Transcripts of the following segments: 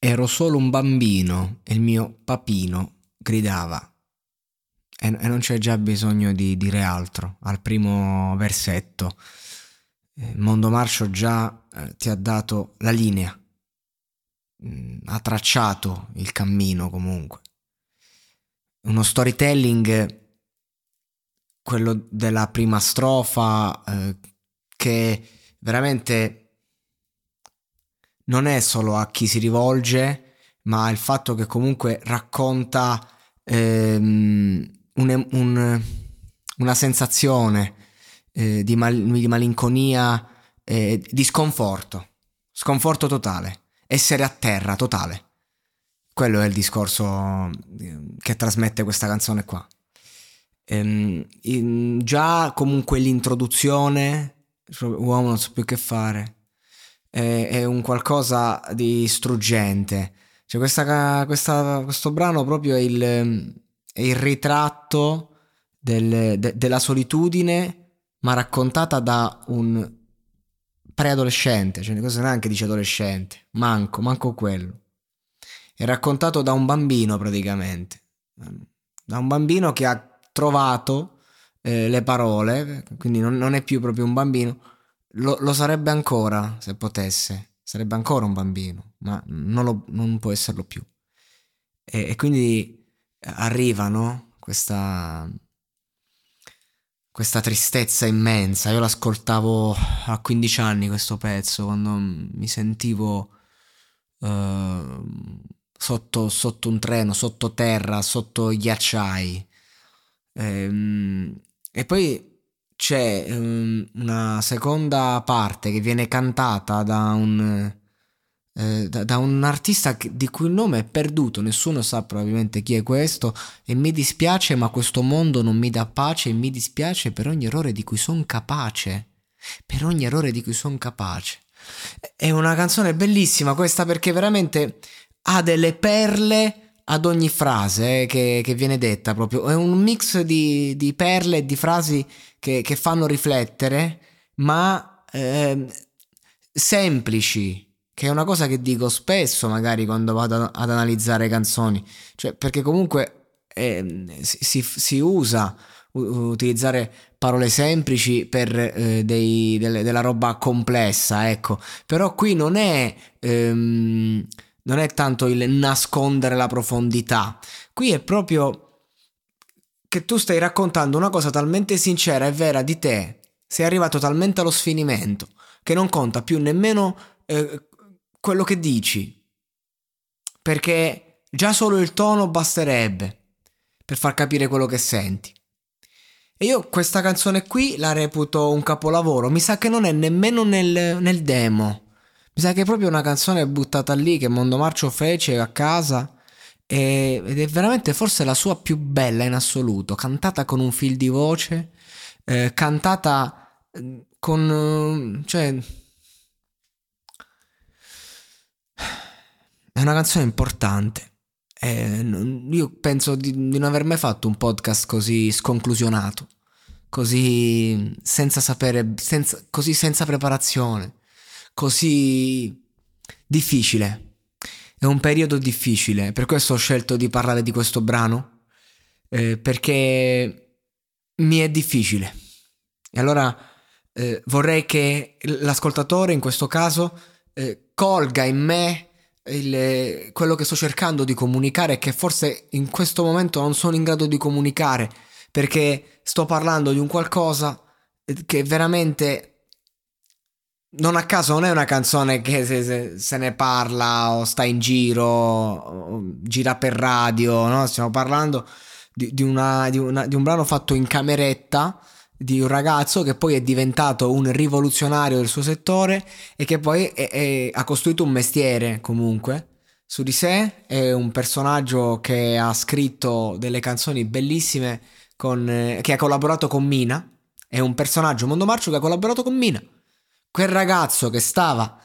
Ero solo un bambino e il mio papino gridava. E, e non c'è già bisogno di dire altro. Al primo versetto, eh, Mondo Marcio già eh, ti ha dato la linea. Mm, ha tracciato il cammino comunque. Uno storytelling, quello della prima strofa, eh, che veramente non è solo a chi si rivolge, ma il fatto che comunque racconta ehm, un, un, una sensazione eh, di, mal, di, malinconia, eh, di sconforto, sconforto totale, essere a terra totale. Quello è il discorso ehm, che trasmette questa canzone qua. Ehm, in, già comunque l'introduzione, uomo non so più che fare, è, è un qualcosa di struggente. Cioè questa, questa, questo brano proprio è il, è il ritratto del, de, della solitudine, ma raccontata da un preadolescente, cioè cosa neanche dice adolescente, manco, manco quello. È raccontato da un bambino praticamente, da un bambino che ha trovato eh, le parole, quindi non, non, è più proprio un bambino, lo, lo, sarebbe ancora se potesse, sarebbe ancora un bambino, ma non, lo, non può esserlo più. E, e quindi arriva, no? Questa, questa tristezza immensa. Io l'ascoltavo a 15 anni questo pezzo, quando mi sentivo uh, sotto, sotto, un treno, sottoterra, sotto ghiacciai. E, ehm, e poi c'è um, una seconda parte che viene cantata da un, eh, da, da, un artista di cui il nome è perduto, nessuno sa probabilmente chi è questo e mi dispiace ma questo mondo non mi dà pace e mi dispiace per ogni errore di cui sono capace, per ogni errore di cui sono capace. È una canzone bellissima questa perché veramente ha delle perle ad ogni frase eh, che, che, viene detta proprio. È un mix di, di perle e di frasi che, che fanno riflettere, ma eh, semplici, che è una cosa che dico spesso magari quando vado ad analizzare canzoni, cioè perché comunque eh, si, si, usa utilizzare parole semplici per eh, dei, delle, della roba complessa, ecco, però qui non è... Ehm, non è tanto il nascondere la profondità, qui è proprio che tu stai raccontando una cosa talmente sincera e vera di te, sei arrivato talmente allo sfinimento che non conta più nemmeno eh, quello che dici, perché già solo il tono basterebbe per far capire quello che senti. E io questa canzone qui la reputo un capolavoro, mi sa che non è nemmeno nel, nel demo. Mi sa che è proprio una canzone buttata lì che Mondo Marcio fece a casa e, ed è veramente forse la sua più bella in assoluto, cantata con un fil di voce, eh, cantata mm, con... cioè... è una canzone importante. Eh, io penso di, di, non aver mai fatto un podcast così sconclusionato, così senza sapere, senza, così senza preparazione, così difficile. È un periodo difficile, per questo ho scelto di parlare di questo brano, eh, perché mi è difficile. E allora eh, vorrei che l'ascoltatore, in questo caso, eh, colga in me il, quello che sto cercando di comunicare che forse in questo momento non sono in grado di comunicare perché sto parlando di un qualcosa che veramente non a caso non è una canzone che se, se, se ne parla o sta in giro, o gira per radio, no? Stiamo parlando di, di, una, di, una, di un brano fatto in cameretta di un ragazzo che poi è diventato un rivoluzionario del suo settore e che poi è, è, ha costruito un mestiere comunque su di sé, è un personaggio che ha scritto delle canzoni bellissime con, eh, che ha collaborato con Mina, è un personaggio Mondo Marcio che ha collaborato con Mina. Quel ragazzo che stava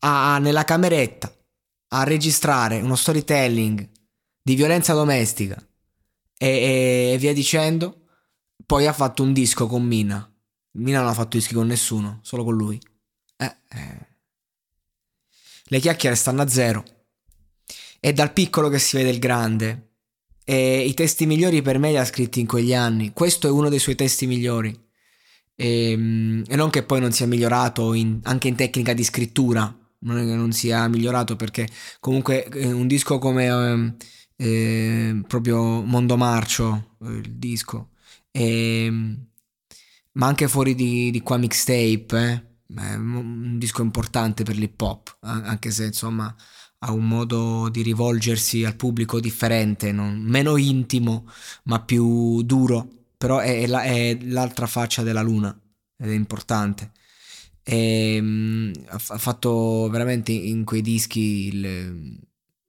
a, nella cameretta a registrare uno storytelling di violenza domestica e, e via dicendo poi ha fatto un disco con Mina. Mina non ha fatto dischi con nessuno, solo con lui. Eh, eh. Le chiacchiere stanno a zero. È dal piccolo che si vede il grande. E i testi migliori per me li ha scritti in quegli anni. Questo è uno dei suoi testi migliori. E, ehm, e non che poi non sia migliorato in, anche in tecnica di scrittura. Non è che non sia migliorato perché comunque eh, un disco come eh, eh, proprio Mondo Marcio, eh, il disco, e, ehm, ma anche fuori di, di qua mixtape, eh? un disco importante per l'hip hop, anche se insomma ha un modo di rivolgersi al pubblico differente, non, meno intimo, ma più duro, però è, la, è l'altra faccia della luna ed è importante. E, um, ha fatto veramente in quei dischi il,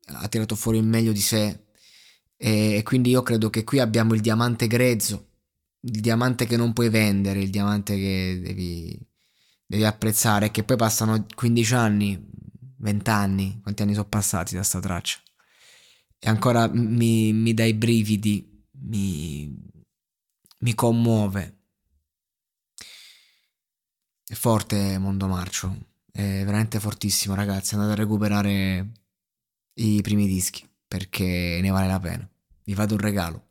ha tirato fuori il meglio di sé e quindi io credo che qui abbiamo il diamante grezzo il diamante che non puoi vendere, il diamante che devi, devi apprezzare, che poi passano 15 anni, 20 anni, quanti anni sono passati da sta traccia? E ancora mi, mi dà i brividi, mi, mi commuove. È forte Mondo Marcio, è veramente fortissimo ragazzi, andate a recuperare i primi dischi perché ne vale la pena. Vi fate un regalo.